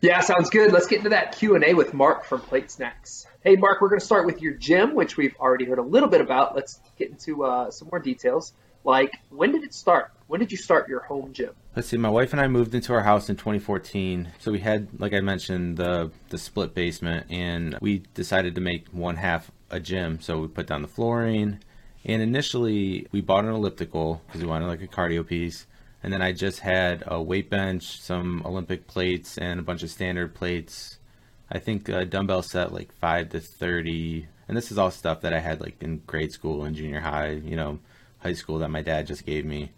Yeah, sounds good. Let's get into that Q and A with Mark from Plate Snacks. Hey, Mark, we're going to start with your gym, which we've already heard a little bit about. Let's get into uh, some more details. Like, when did it start? When did you start your home gym? Let's see. My wife and I moved into our house in 2014. So we had, like I mentioned, the the split basement, and we decided to make one half a gym. So we put down the flooring, and initially we bought an elliptical because we wanted like a cardio piece. And then I just had a weight bench, some Olympic plates, and a bunch of standard plates. I think a dumbbell set like five to thirty, and this is all stuff that I had like in grade school and junior high, you know, high school that my dad just gave me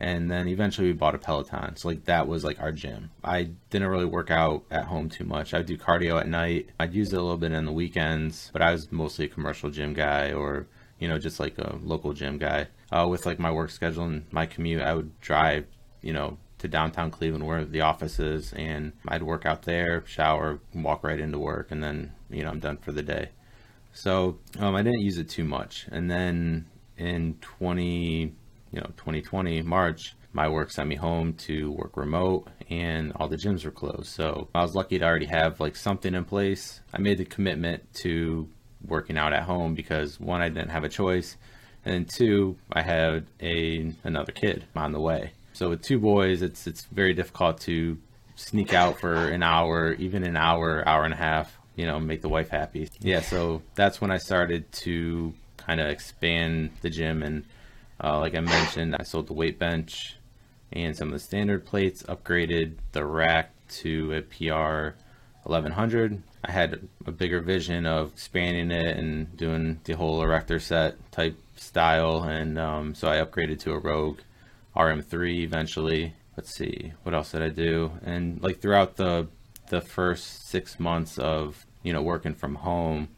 and then eventually we bought a Peloton. So like that was like our gym. I didn't really work out at home too much. I'd do cardio at night. I'd use it a little bit in the weekends, but I was mostly a commercial gym guy or you know just like a local gym guy. Uh, with like my work schedule and my commute, I would drive you know to downtown Cleveland where the office is, and I'd work out there, shower, walk right into work, and then you know I'm done for the day. So um, I didn't use it too much, and then in 20 you know 2020 March, my work sent me home to work remote and all the gyms were closed. So I was lucky to already have like something in place. I made the commitment to working out at home because one, I didn't have a choice, and two, I had a another kid on the way. So with two boys, it's it's very difficult to sneak out for an hour, even an hour, hour and a half, you know, make the wife happy. Yeah, so that's when I started to kind of expand the gym and uh, like I mentioned, I sold the weight bench and some of the standard plates, upgraded the rack to a PR 1100. I had a bigger vision of expanding it and doing the whole erector set type style, and um, so I upgraded to a Rogue RM3 eventually. Let's see, what else did I do? And like throughout the the first six months of you know working from home,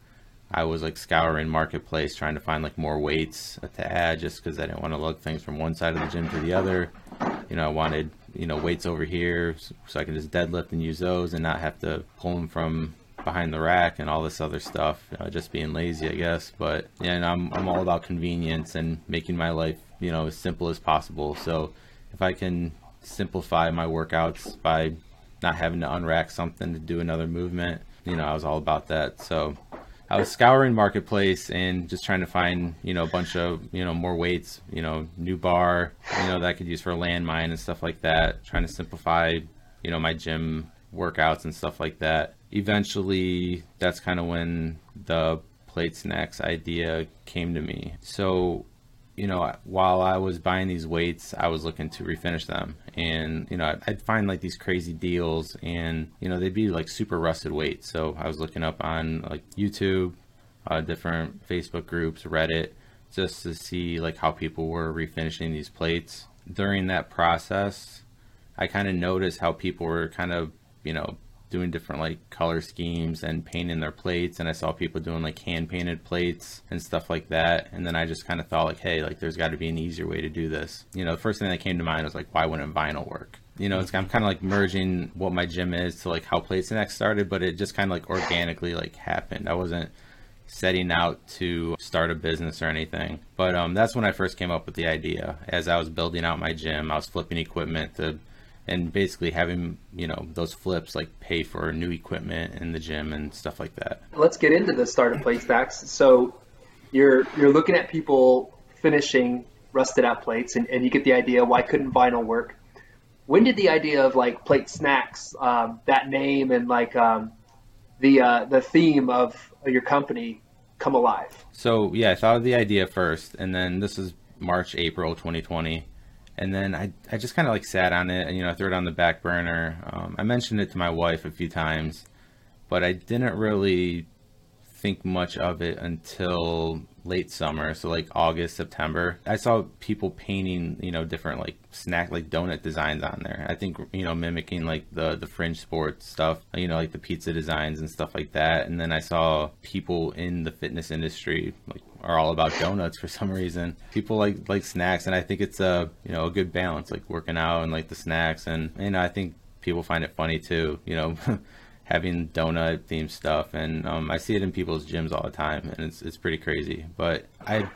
I was like scouring marketplace trying to find like more weights to add just because I didn't want to lug things from one side of the gym to the other. You know, I wanted you know weights over here so I can just deadlift and use those and not have to pull them from behind the rack and all this other stuff. Just being lazy, I guess. But yeah, and I'm I'm all about convenience and making my life you know as simple as possible. So if I can simplify my workouts by not having to unrack something to do another movement, you know, I was all about that. So I was scouring marketplace and just trying to find you know a bunch of you know more weights, you know new bar, you know that I could use for a landmine and stuff like that. Trying to simplify you know my gym workouts and stuff like that. Eventually, that's kind of when the plate snacks idea came to me. So you know, while I was buying these weights, I was looking to refinish them. And, you know, I'd find like these crazy deals and, you know, they'd be like super rusted weights. So I was looking up on like YouTube, uh, different Facebook groups, Reddit, just to see like how people were refinishing these plates. During that process, I kind of noticed how people were kind of, you know, doing different like color schemes and painting their plates and I saw people doing like hand painted plates and stuff like that and then I just kind of thought like hey like there's got to be an easier way to do this. You know the first thing that came to mind was like why wouldn't vinyl work? You know it's I'm kind of like merging what my gym is to like how Plate Snacks started but it just kind of like organically like happened. I wasn't setting out to start a business or anything but um that's when I first came up with the idea. As I was building out my gym I was flipping equipment to and basically having you know those flips like pay for new equipment in the gym and stuff like that. Let's get into the startup plate snacks. So you're you're looking at people finishing rusted out plates, and, and you get the idea why couldn't vinyl work? When did the idea of like plate snacks, um, that name and like um, the uh, the theme of your company come alive? So yeah, I thought of the idea first, and then this is March April 2020 and then I, I just kind of like sat on it and you know I threw it on the back burner. Um, I mentioned it to my wife a few times, but I didn't really think much of it until late summer, so like August, September. I saw people painting, you know, different like snack like donut designs on there. I think you know mimicking like the the fringe sports stuff, you know, like the pizza designs and stuff like that. And then I saw people in the fitness industry like are all about donuts for some reason. People like like snacks, and I think it's a you know a good balance, like working out and like the snacks, and you know I think people find it funny too. You know. having donut themed stuff and um, I see it in people's gyms all the time and it's it's pretty crazy. But I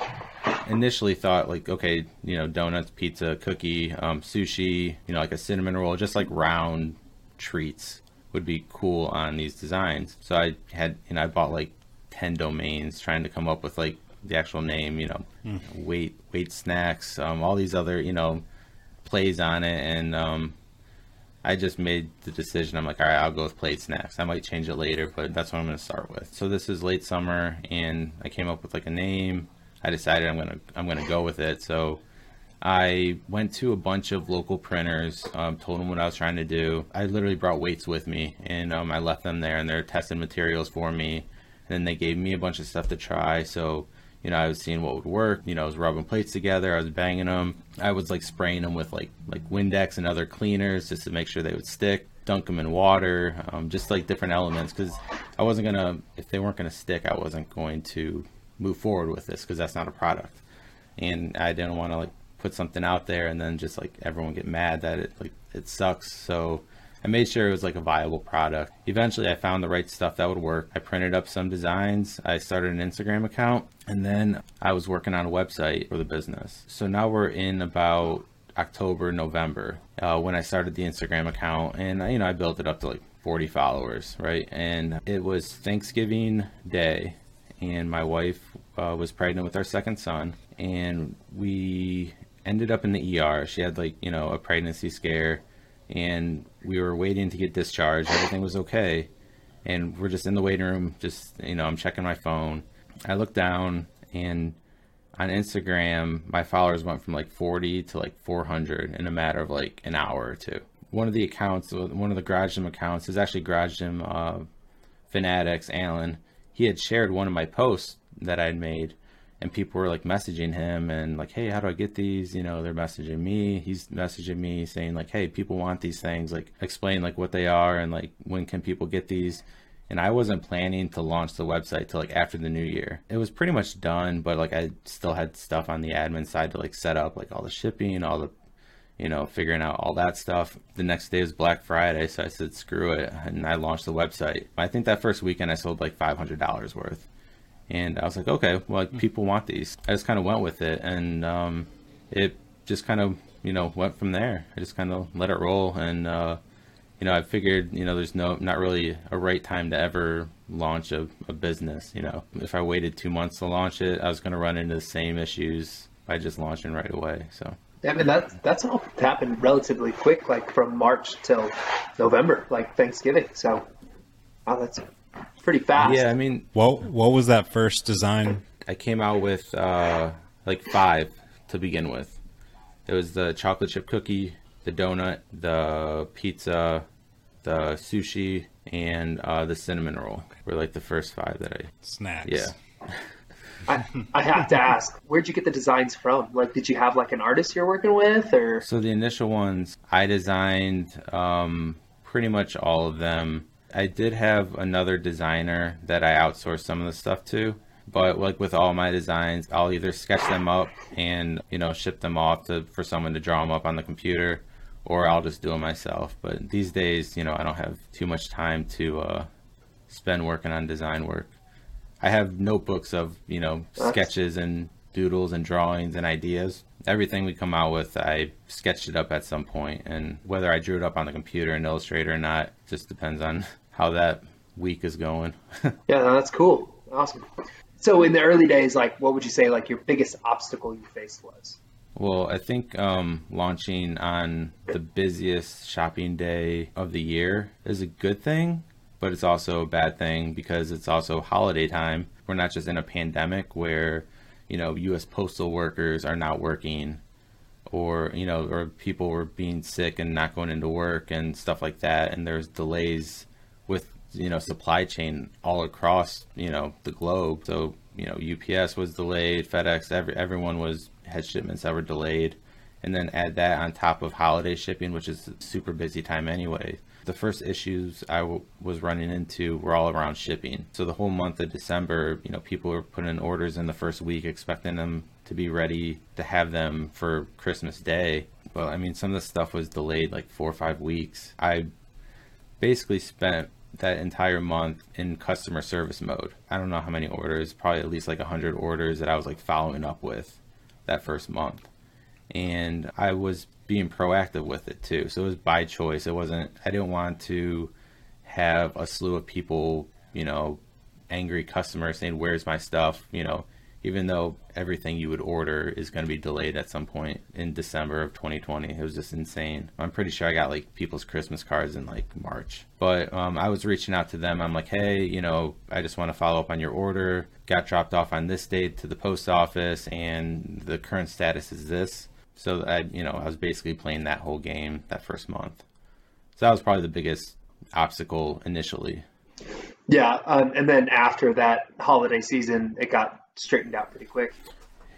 initially thought like okay, you know, donuts, pizza, cookie, um, sushi, you know, like a cinnamon roll, just like round treats would be cool on these designs. So I had, you know, I bought like 10 domains trying to come up with like the actual name, you know, mm. weight, weight snacks, um, all these other, you know, plays on it. And, um, I just made the decision. I'm like, all right, I'll go with plate snacks. I might change it later, but that's what I'm going to start with. So this is late summer, and I came up with like a name. I decided I'm gonna I'm gonna go with it. So I went to a bunch of local printers, um, told them what I was trying to do. I literally brought weights with me, and um, I left them there, and they're testing materials for me. And then they gave me a bunch of stuff to try. So you know, I was seeing what would work. You know, I was rubbing plates together. I was banging them. I was like spraying them with like like Windex and other cleaners just to make sure they would stick. Dunk them in water, um, just like different elements because I wasn't gonna if they weren't gonna stick, I wasn't going to move forward with this because that's not a product, and I didn't want to like put something out there and then just like everyone get mad that it like it sucks. So I made sure it was like a viable product. Eventually, I found the right stuff that would work. I printed up some designs. I started an Instagram account, and then I was working on a website for the business. So now we're in about October, November uh, when I started the Instagram account, and you know I built it up to like 40 followers, right? And it was Thanksgiving Day, and my wife uh, was pregnant with our second son, and we ended up in the ER. She had like, you know, a pregnancy scare and we were waiting to get discharged. Everything was okay. And we're just in the waiting room, just, you know, I'm checking my phone. I look down and on Instagram, my followers went from like 40 to like 400 in a matter of like an hour or two. One of the accounts, one of the Garage Gym accounts is actually Garage Gym uh, Fanatics, Alan. He had shared one of my posts that I'd made and people were like messaging him and like hey how do i get these? You know they're messaging me he's messaging me saying like hey people want these things like explain like what they are and like when can people get these? And i wasn't planning to launch the website till like after the new year. It was pretty much done but like i still had stuff on the admin side to like set up like all the shipping all the you know figuring out all that stuff. The next day was black friday so i said screw it and i launched the website. I think that first weekend i sold like $500 worth and I was like, okay, well, like, people want these. I just kind of went with it, and um, it just kind of you know went from there. I just kind of let it roll, and uh, you know I figured you know there's no not really a right time to ever launch a, a business. You know, if I waited two months to launch it, I was going to run into the same issues by just launching right away. So. I mean that that's all happened relatively quick, like from March till November, like Thanksgiving. So, wow, that's pretty fast. Yeah, I mean, what what was that first design? I came out with uh, like five to begin with. It was the chocolate chip cookie, the donut, the pizza, the sushi, and uh, the cinnamon roll. Were like the first five that I snacks. Yeah. I, I have to ask, where'd you get the designs from? Like, did you have like an artist you're working with, or? So the initial ones, I designed um, pretty much all of them I did have another designer that I outsourced some of the stuff to, but like with all my designs, I'll either sketch them up and you know ship them off to for someone to draw them up on the computer, or I'll just do them myself. But these days, you know, I don't have too much time to uh, spend working on design work. I have notebooks of you know sketches and doodles and drawings and ideas. Everything we come out with, I sketched it up at some point, and whether I drew it up on the computer in Illustrator or not, just depends on how that week is going. yeah, no, that's cool. Awesome. So in the early days, like what would you say like your biggest obstacle you faced was? Well, I think um, launching on the busiest shopping day of the year is a good thing, but it's also a bad thing because it's also holiday time. We're not just in a pandemic where, you know, U.S. postal workers are not working, or you know, or people were being sick and not going into work and stuff like that, and there's delays you know supply chain all across you know the globe. So you know UPS was delayed, FedEx, every everyone was had shipments that were delayed, and then add that on top of holiday shipping, which is super busy time anyway. The first issues I w- was running into were all around shipping. So the whole month of December, you know, people were putting orders in the first week, expecting them to be ready to have them for Christmas Day. But I mean, some of the stuff was delayed like four or five weeks. I basically spent that entire month in customer service mode. I don't know how many orders, probably at least like 100 orders that I was like following up with that first month. And I was being proactive with it too. So it was by choice. It wasn't, I didn't want to have a slew of people, you know, angry customers saying, "Where's my stuff?" You know, even though everything you would order is going to be delayed at some point in December of 2020. It was just insane. I'm pretty sure I got like people's Christmas cards in like March. But um, I was reaching out to them. I'm like, hey, you know, I just want to follow up on your order. Got dropped off on this date to the post office, and the current status is this. So I, you know, I was basically playing that whole game that first month. So that was probably the biggest obstacle initially. Yeah, um, and then after that holiday season, it got straightened out pretty quick.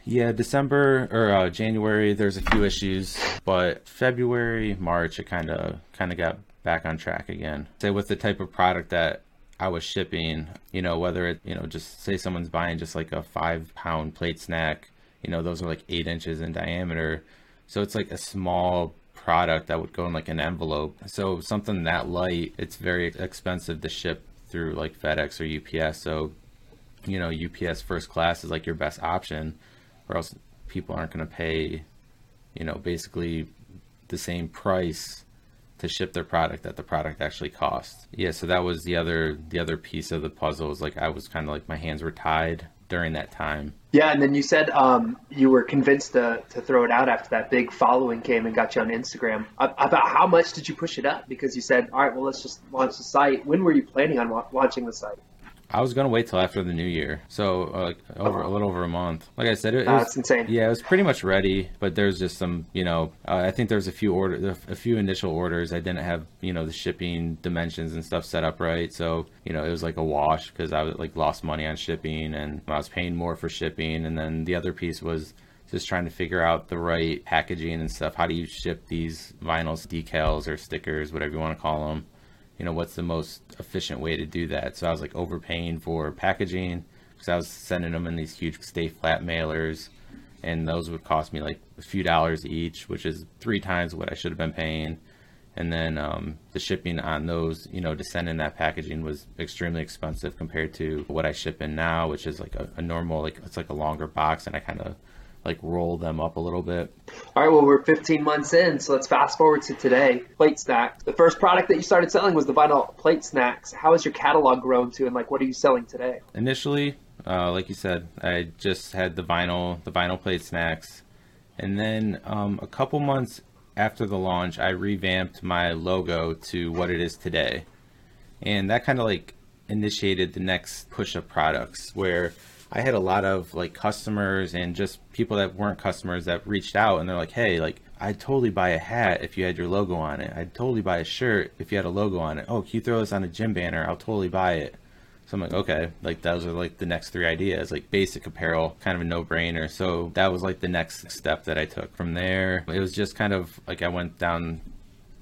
Yeah, December or uh, January, there's a few issues, but February, March, it kind of kind of got back on track again. Say with the type of product that I was shipping, you know, whether it, you know, just say someone's buying just like a five pound plate snack, you know, those are like eight inches in diameter, so it's like a small product that would go in like an envelope. So something that light, it's very expensive to ship through like FedEx or UPS. So you know, UPS first class is like your best option, or else people aren't going to pay, you know, basically the same price to ship their product that the product actually costs. Yeah, so that was the other the other piece of the puzzle. Was like I was kind of like my hands were tied during that time. Yeah, and then you said um, you were convinced to, to throw it out after that big following came and got you on Instagram. About how much did you push it up? Because you said, all right, well, let's just launch the site. When were you planning on launching the site? I was gonna wait till after the new year, so uh, like over a little over a month. Like I said, it, it was, insane. Yeah, it was pretty much ready, but there's just some, you know, uh, I think there's a few order, a few initial orders. I didn't have, you know, the shipping dimensions and stuff set up right, so you know, it was like a wash because I was like lost money on shipping and I was paying more for shipping, and then the other piece was just trying to figure out the right packaging and stuff. How do you ship these vinyls, decals, or stickers, whatever you want to call them? You know, what's the most efficient way to do that? So I was like overpaying for packaging because I was sending them in these huge stay flat mailers, and those would cost me like a few dollars each, which is three times what I should have been paying. And then um, the shipping on those, you know, to send in that packaging was extremely expensive compared to what I ship in now, which is like a, a normal, like it's like a longer box, and I kind of like roll them up a little bit. All right, well, we're 15 months in, so let's fast forward to today. Plate snacks. The first product that you started selling was the vinyl plate snacks. How has your catalog grown to, and like, what are you selling today? Initially, uh, like you said, I just had the vinyl, the vinyl plate snacks, and then um, a couple months after the launch, I revamped my logo to what it is today, and that kind of like initiated the next push of products where I had a lot of like customers and just people that weren't customers that reached out and they're like, hey, like I'd totally buy a hat if you had your logo on it. I'd totally buy a shirt if you had a logo on it. Oh, can you throw this on a gym banner? I'll totally buy it. So I'm like, okay, like those are like the next three ideas, like basic apparel, kind of a no brainer. So that was like the next step that I took. From there, it was just kind of like I went down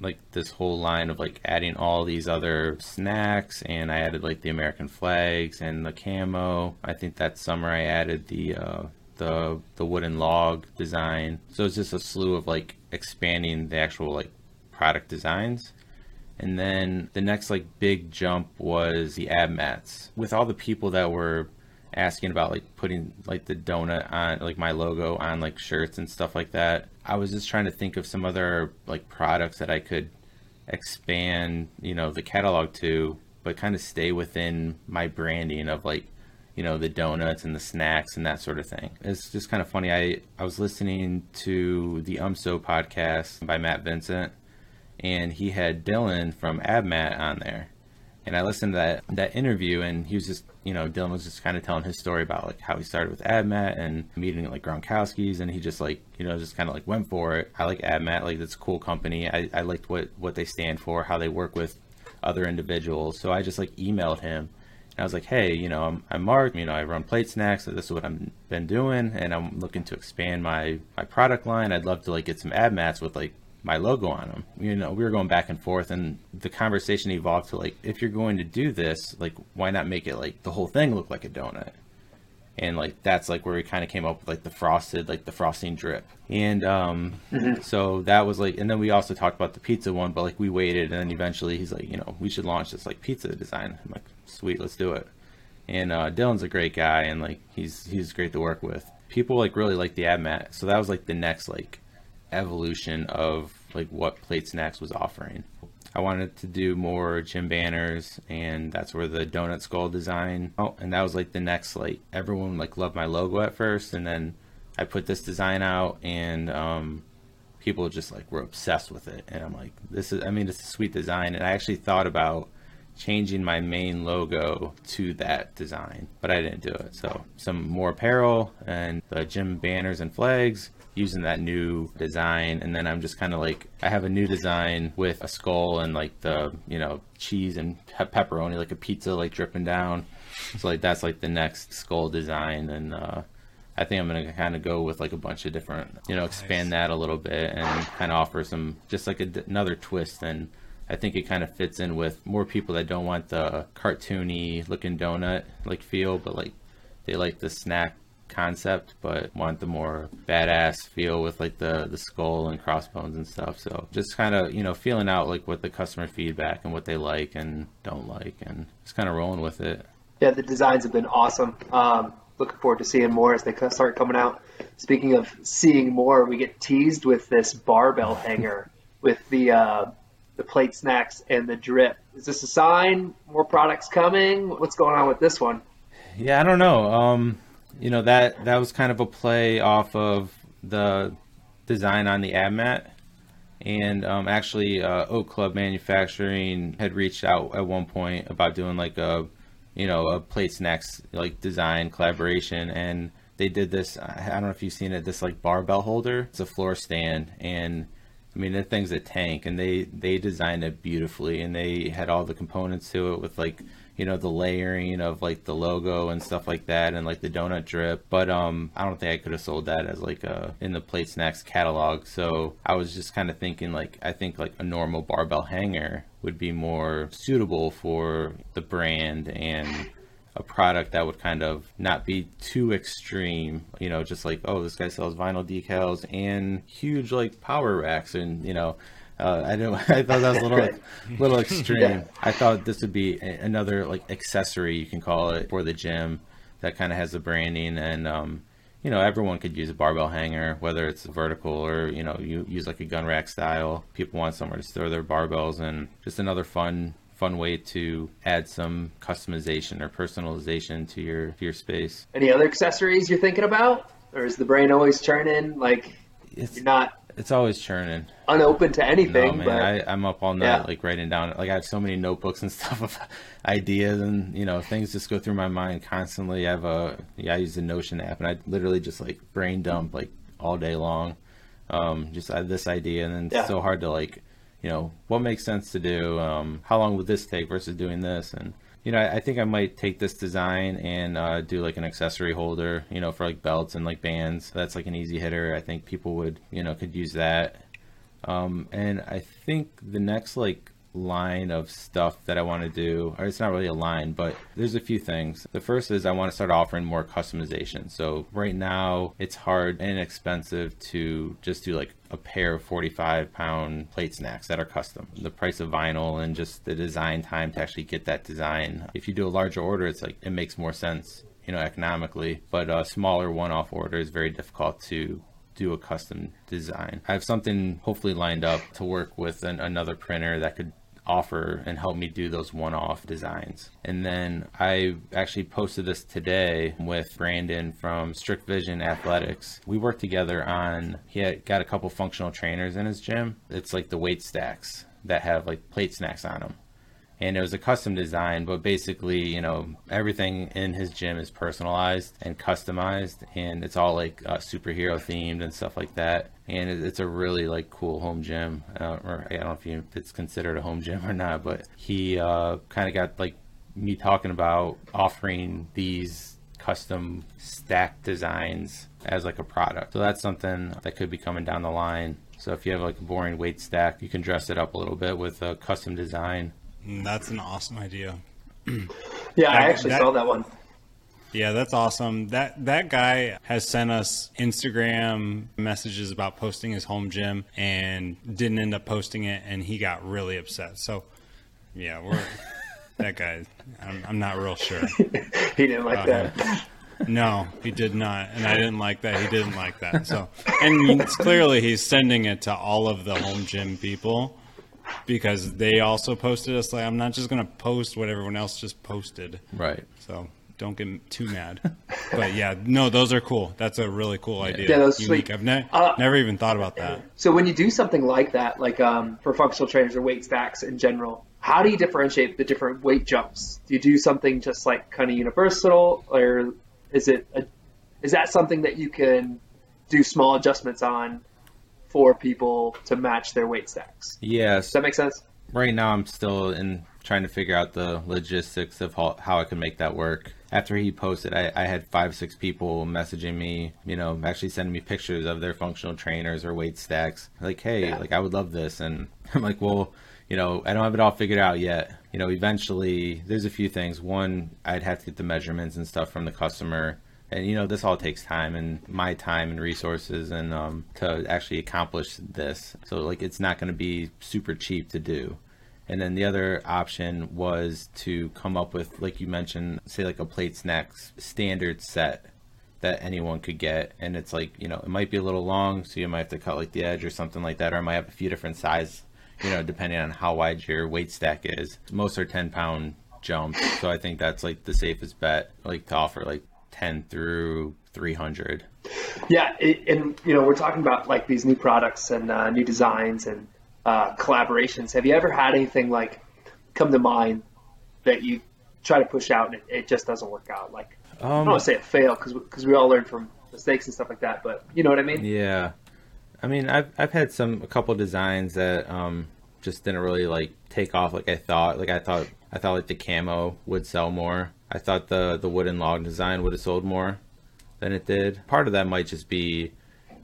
like this whole line of like adding all these other snacks and I added like the American flags and the camo. I think that summer I added the uh, the the wooden log design. So it's just a slew of like expanding the actual like product designs. And then the next like big jump was the ab mats. With all the people that were asking about like putting like the donut on like my logo on like shirts and stuff like that. I was just trying to think of some other like products that I could expand, you know, the catalog to, but kind of stay within my branding of like, you know, the donuts and the snacks and that sort of thing. It's just kind of funny. I, I was listening to the UMSO podcast by Matt Vincent, and he had Dylan from AbMat on there and I listened to that that interview, and he was just, you know, Dylan was just kind of telling his story about like how he started with AbMat and meeting like Gronkowski's, and he just like, you know, just kind of like went for it. I like AbMat, like it's a cool company. I, I liked what what they stand for, how they work with other individuals. So I just like emailed him. And I was like, hey, you know, I'm, I'm Mark. You know, I run Plate Snacks. So this is what I've been doing, and I'm looking to expand my my product line. I'd love to like get some AbMats with like my logo on them. You know, we were going back and forth, and the conversation evolved to like, if you're going to do this, like, why not make it like the whole thing look like a donut? And like that's like where we kind of came up with like the frosted, like the frosting drip. And um, mm-hmm. so that was like, and then we also talked about the pizza one, but like we waited, and then eventually he's like, you know, we should launch this like pizza design. I'm like, sweet, let's do it. And uh, Dylan's a great guy, and like he's he's great to work with. People like really like the ab mat, so that was like the next like evolution of like what Plate Snacks was offering. I wanted to do more gym banners, and that's where the donut skull design. Oh, and that was like the next like everyone like loved my logo at first, and then I put this design out, and um, people just like were obsessed with it, and I'm like, this is I mean it's a sweet design, and I actually thought about changing my main logo to that design, but I didn't do it. So some more apparel and the gym banners and flags using that new design and then i'm just kind of like i have a new design with a skull and like the you know cheese and pepperoni like a pizza like dripping down so like that's like the next skull design and uh I think I'm gonna kind of go with like a bunch of different, you know, expand nice. that a little bit and kind of offer some just like a, another twist. And I think it kind of fits in with more people that don't want the cartoony looking donut like feel, but like they like the snack concept, but want the more badass feel with like the the skull and crossbones and stuff. So just kind of you know feeling out like what the customer feedback and what they like and don't like, and just kind of rolling with it. Yeah, the designs have been awesome. Um, looking forward to seeing more as they start coming out. Speaking of seeing more, we get teased with this barbell hanger with the uh, the plate snacks and the drip. Is this a sign? More products coming? What's going on with this one? Yeah, I don't know. Um, you know that that was kind of a play off of the design on the ab mat. And um, actually uh, oak club manufacturing had reached out at one point about doing like a you know a plate snacks like design collaboration. And they did this i don't know if you've seen it this like barbell holder. It's a floor stand. And i mean the thing's a tank. And they they designed it beautifully. And they had all the components to it with like you know the layering of like the logo and stuff like that and like the donut drip. But um i don't think i could have sold that as like a in the plate snacks catalog. So i was just kind of thinking like i think like a normal barbell hanger would be more suitable for the brand and a product that would kind of not be too extreme, you know, just like, oh, this guy sells vinyl decals and huge like power racks and, you know, uh, I don't. I thought that was a little little extreme. Yeah. I thought this would be a, another like accessory you can call it for the gym that kind of has the branding and um, you know everyone could use a barbell hanger whether it's vertical or you know you use like a gun rack style. People want somewhere to store their barbells and just another fun fun way to add some customization or personalization to your to your space. Any other accessories you're thinking about, or is the brain always churning? Like it's, you're not it's always churning. Unopened to anything. No, man, but, I, am up all night, yeah. like writing down. Like I have so many notebooks and stuff of ideas, and you know things just go through my mind constantly. I have a yeah, I use the Notion app, and I literally just like brain dump like all day long. Um, just I have this idea, and then yeah. it's so hard to like, you know, what makes sense to do. Um, how long would this take versus doing this, and you know, I, I, think I might take this design and uh, do like an accessory holder, you know, for like belts and like bands. That's like an easy hitter. I think people would, you know, could use that. Um, and I think the next like line of stuff that I want to do, or it's not really a line, but there's a few things. The first is I want to start offering more customization. So right now it's hard and expensive to just do like a pair of 45 pound plate snacks that are custom. The price of vinyl and just the design time to actually get that design. If you do a larger order, it's like it makes more sense you know economically but a smaller one-off order is very difficult to do a custom design. I have something hopefully lined up to work with an, another printer that could offer and help me do those one-off designs. And then I actually posted this today with Brandon from Strict Vision Athletics. We worked together on he had got a couple functional trainers in his gym. It's like the weight stacks that have like plate snacks on them and it was a custom design but basically you know everything in his gym is personalized and customized and it's all like uh, superhero themed and stuff like that and it's a really like cool home gym uh, or i don't know if, you, if, it's considered a home gym or not but he uh, kind of got like me talking about offering these custom stack designs as like a product so that's something that could be coming down the line so if you have like a boring weight stack you can dress it up a little bit with a custom design Mm, that's an awesome idea. yeah, I actually that, saw that one. Yeah, that's awesome. That that guy has sent us Instagram messages about posting his home gym and didn't end up posting it, and he got really upset. So, yeah, we're that guy. I'm, I'm not real sure. he didn't like that. Him. No, he did not, and I didn't like that. He didn't like that. So, and clearly he's sending it to all of the home gym people because they also posted us. Like I'm not just gonna post what everyone else just posted. Right. So don't get too mad. but yeah, no, those are cool. That's a really cool idea. Yeah, those Unique. sweet. I've ne- Uh, never even thought about that. So when you do something like that, like um, for functional trainers or weight stacks in general, how do you differentiate the different weight jumps? Do you do something just like kind of universal, or is it a, is that something that you can do small adjustments on for people to match their weight stacks? Yes. Does that make sense? right now I'm still in trying to figure out the logistics of how, how I can make that work. After he posted, I, I had five, six people messaging me, you know, actually sending me pictures of their functional trainers or weight stacks. Like, hey, Yeah. like I would love this. And I'm like, well, you know, I don't have it all figured out yet. You know, eventually there's a few things. One, I'd have to get the measurements and stuff from the customer. And you know, this all takes time and my time and resources and um, to actually accomplish this. So like, it's not going to be super cheap to do. And then the other option was to come up with, like you mentioned, say like a plate snacks standard set that anyone could get. And it's like, you know, it might be a little long, so you might have to cut like the edge or something like that, or I might have a few different size, you know, depending on how wide your weight stack is. Most are 10 pound jumps. So I think that's like the safest bet, like to offer like 10 through 300. Yeah, it, and you know we're talking about like these new products and uh, new designs and uh, collaborations. Have you ever had anything like come to mind that you try to push out and it, it just doesn't work out? Like I don't Um, want to say it failed because because we all learn from mistakes and stuff like that, but you know what I mean? Yeah, I mean, I've I've had some a couple designs that um just didn't really like take off like I thought. Like I thought I thought like the camo would sell more. I thought the the wooden log design would have sold more than it did. Part of that might just be,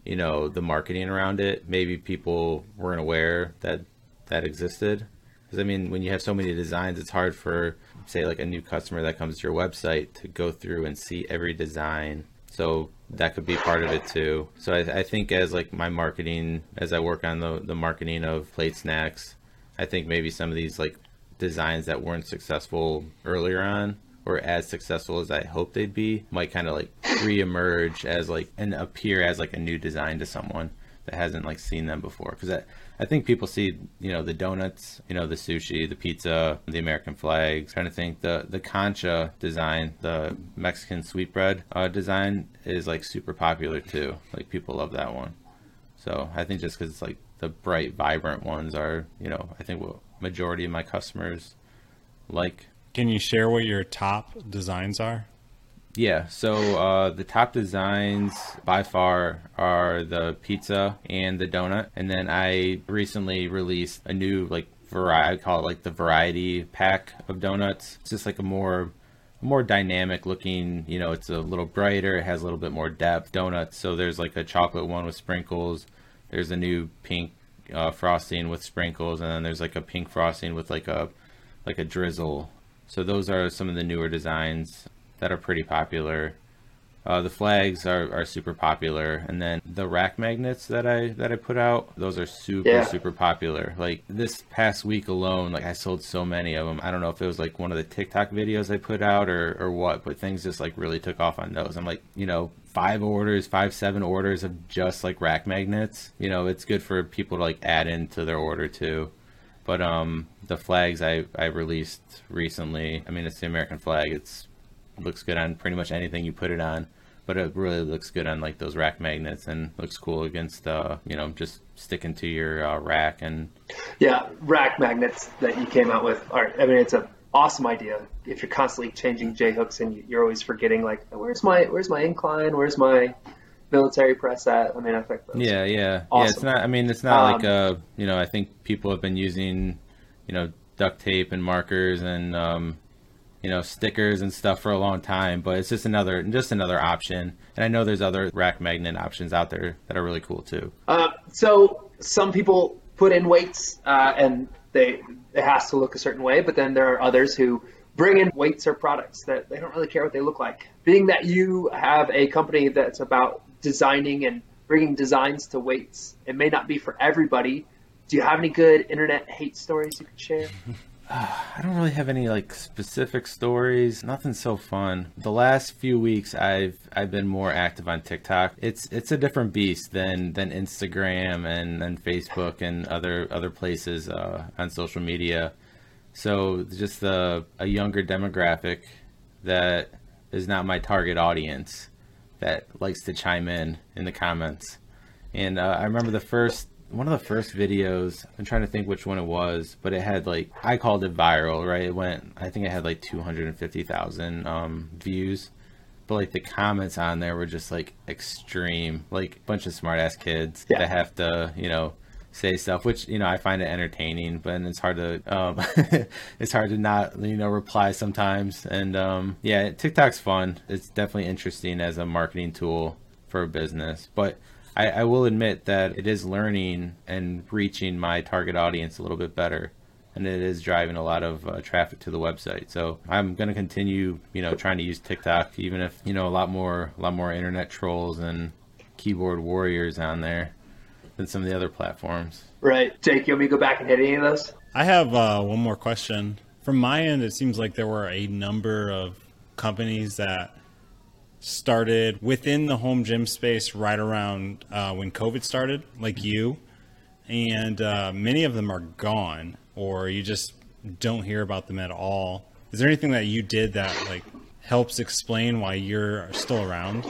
you know, the marketing around it. Maybe people weren't aware that that existed. Because I mean, when you have so many designs, it's hard for say like a new customer that comes to your website to go through and see every design. So that could be part of it too. So I, I think as like my marketing, as I work on the the marketing of plate snacks, I think maybe some of these like designs that weren't successful earlier on or as successful as I hope they'd be might kind of like re-emerge as like and appear as like a new design to someone that hasn't like seen them before. Because I, I think people see you know the donuts you know the sushi the pizza the American flags trying to think the the concha design the Mexican sweetbread uh, design is like super popular too. Like people love that one. So I think just because it's like the bright vibrant ones are you know I think what majority of my customers like Can you share what your top designs are? yeah, so uh, the top designs by far are the pizza and the donut, and then I recently released a new like variety. I call it like the variety pack of donuts. It's just like a more more dynamic looking. You know, it's a little brighter. It has a little bit more depth. Donuts. So there's like a chocolate one with sprinkles. There's a new pink uh, frosting with sprinkles, and then there's like a pink frosting with like a like a drizzle. So those are some of the newer designs that are pretty popular. Uh, the flags are, are super popular, and then the rack magnets that I that I put out, those are super Yeah. super popular. Like this past week alone, like I sold so many of them. I don't know if it was like one of the TikTok videos I put out or or what, but things just like really took off on those. I'm like, you know, five orders, five seven orders of just like rack magnets. You know, it's good for people to like add into their order too. But um, the flags I I released recently. I mean, it's the American flag. It's looks good on pretty much anything you put it on. But it really looks good on like those rack magnets and looks cool against uh, you know just sticking to your uh, rack and Yeah, rack magnets that you came out with are. I mean, it's an awesome idea. If you're constantly changing J hooks and you- you're always forgetting, like, where's my where's my incline? Where's my military press at? I mean, I think yeah yeah yeah. It's not. I mean, it's not like Um, uh you know I think people have been using you know duct tape and markers and um, you know stickers and stuff for a long time, but it's just another just another option. And I know there's other rack magnet options out there that are really cool too. Uh, so some people put in weights uh, and they it has to look a certain way, but then there are others who bring in weights or products that they don't really care what they look like. Being that you have a company that's about designing and bringing designs to weights, it may not be for everybody. Do you have any good internet hate stories you could share? I don't really have any like specific stories. Nothing so fun. The last few weeks, I've I've been more active on TikTok. It's it's a different beast than than Instagram and and Facebook and other other places uh, on social media. So just a a younger demographic that is not my target audience that likes to chime in in the comments. And uh, I remember the first one of the first videos. I'm trying to think which one it was, but it had like I called it viral, right? It went. I think it had like 250,000 um, views, but like the comments on there were just like extreme, like a bunch of smart ass kids yeah. that have to, you know, say stuff, which you know I find it entertaining, but it's hard to um, it's hard to not you know reply sometimes. And um, yeah, TikTok's fun. It's definitely interesting as a marketing tool for a business, but I, I will admit that it is learning and reaching my target audience a little bit better and it is driving a lot of uh, traffic to the website. So I'm going to continue, you know, trying to use TikTok, even if you know a lot more, a lot more internet trolls and keyboard warriors on there than some of the other platforms. Right, Jake. You want me to go back and hit any of those? I have uh, one more question. From my end, it seems like there were a number of companies that started within the home gym space right around uh, when COVID started, like you, and uh, many of them are gone, or you just don't hear about them at all. Is there anything that you did that like helps explain why you're still around?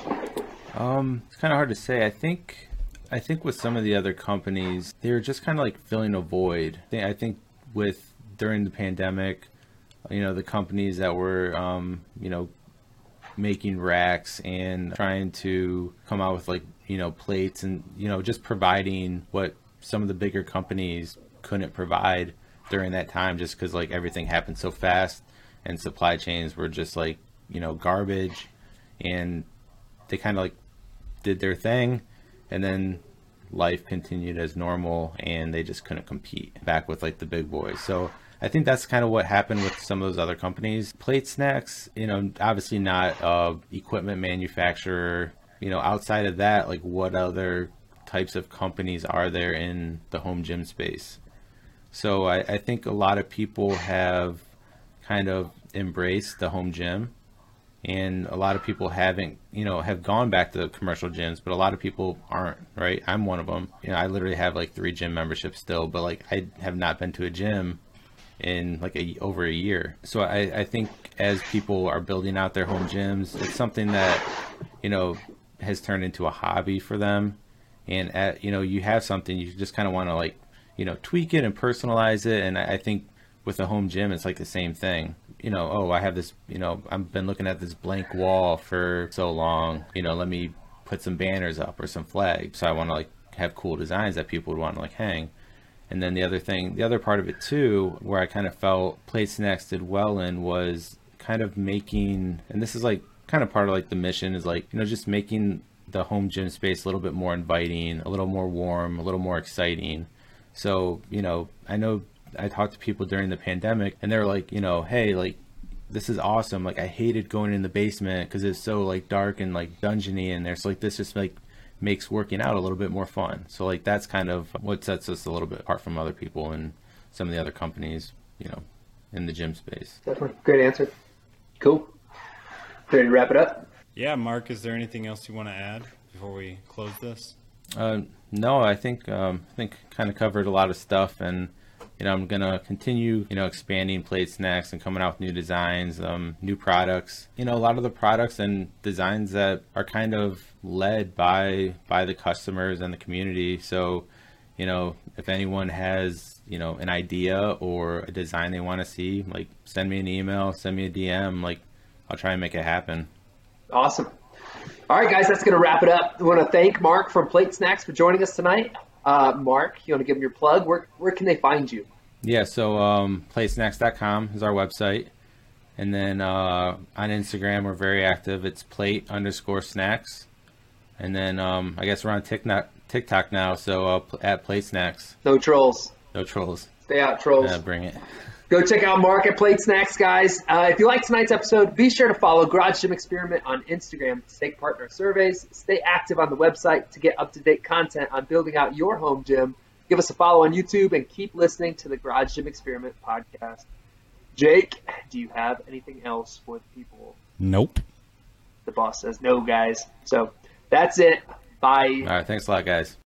Um, it's kind of hard to say. I think, I think with some of the other companies, they're just kind of like filling a void. I think with during the pandemic, you know, the companies that were, um, you know, making racks and trying to come out with like you know plates and you know just providing what some of the bigger companies couldn't provide during that time just because like everything happened so fast and supply chains were just like you know garbage. And they kind of like did their thing and then life continued as normal and they just couldn't compete back with like the big boys. So I think that's kind of what happened with some of those other companies. Plate Snacks, you know, obviously not a equipment manufacturer. You know, outside of that, like what other types of companies are there in the home gym space? So I, I think a lot of people have kind of embraced the home gym and a lot of people haven't you know have gone back to commercial gyms but a lot of people aren't right i'm one of them you know i literally have like three gym memberships still but like i have not been to a gym in like a over a year. So I, I think as people are building out their home gyms, it's something that you know has turned into a hobby for them. And at you know you have something you just kind of want to like you know tweak it and personalize it. And I, I think with a home gym, it's like the same thing. You know, oh, I have this. You know, I've been looking at this blank wall for so long. You know, let me put some banners up or some flags. So I want to like have cool designs that people would want to like hang. And then the other thing, the other part of it too, where I kind of felt Plate Snacks did well in was kind of making, and this is like kind of part of like the mission is like, you know, just making the home gym space a little bit more inviting, a little more warm, a little more exciting. So, you know, I know I talked to people during the pandemic and they're like, you know, hey, like, this is awesome. Like, I hated going in the basement because it's so like dark and like dungeony in there. So, like, this just like makes working out a little bit more fun. So like that's kind of what sets us a little bit apart from other people and some of the other companies, you know, in the gym space. Definitely. Great answer. Cool. Ready to wrap it up? Yeah, Mark, is there anything else you want to add before we close this? Uh, no, I think um, I think kind of covered a lot of stuff, and you know, I'm gonna continue, you know, expanding plate snacks and coming out with new designs, um, new products. You know, a lot of the products and designs that are kind of led by by the customers and the community. So, you know, if anyone has, you know, an idea or a design they want to see, like send me an email, send me a DM, like I'll try and make it happen. Awesome. All right, guys, that's going to wrap it up. I want to thank Mark from Plate Snacks for joining us tonight. Uh, Mark, you want to give them your plug? Where, where can they find you? Yeah, so um, platesnacks.com is our website. And then uh, on Instagram, we're very active. It's plate underscore snacks. And then um, I guess we're on TikTok, TikTok now, so uh, at plate snacks. No trolls. No trolls. Stay out, trolls. Yeah, bring it. Go check out Mark at Plate Snacks, guys. Uh, if you like tonight's episode, be sure to follow Garage Gym Experiment on Instagram to take part in our surveys. Stay active on the website to get up to date content on building out your home gym. Give us a follow on YouTube and keep listening to the Garage Gym Experiment podcast. Jake, do you have anything else for the people? Nope. The boss says no, guys. So that's it. Bye. All right, thanks a lot, guys.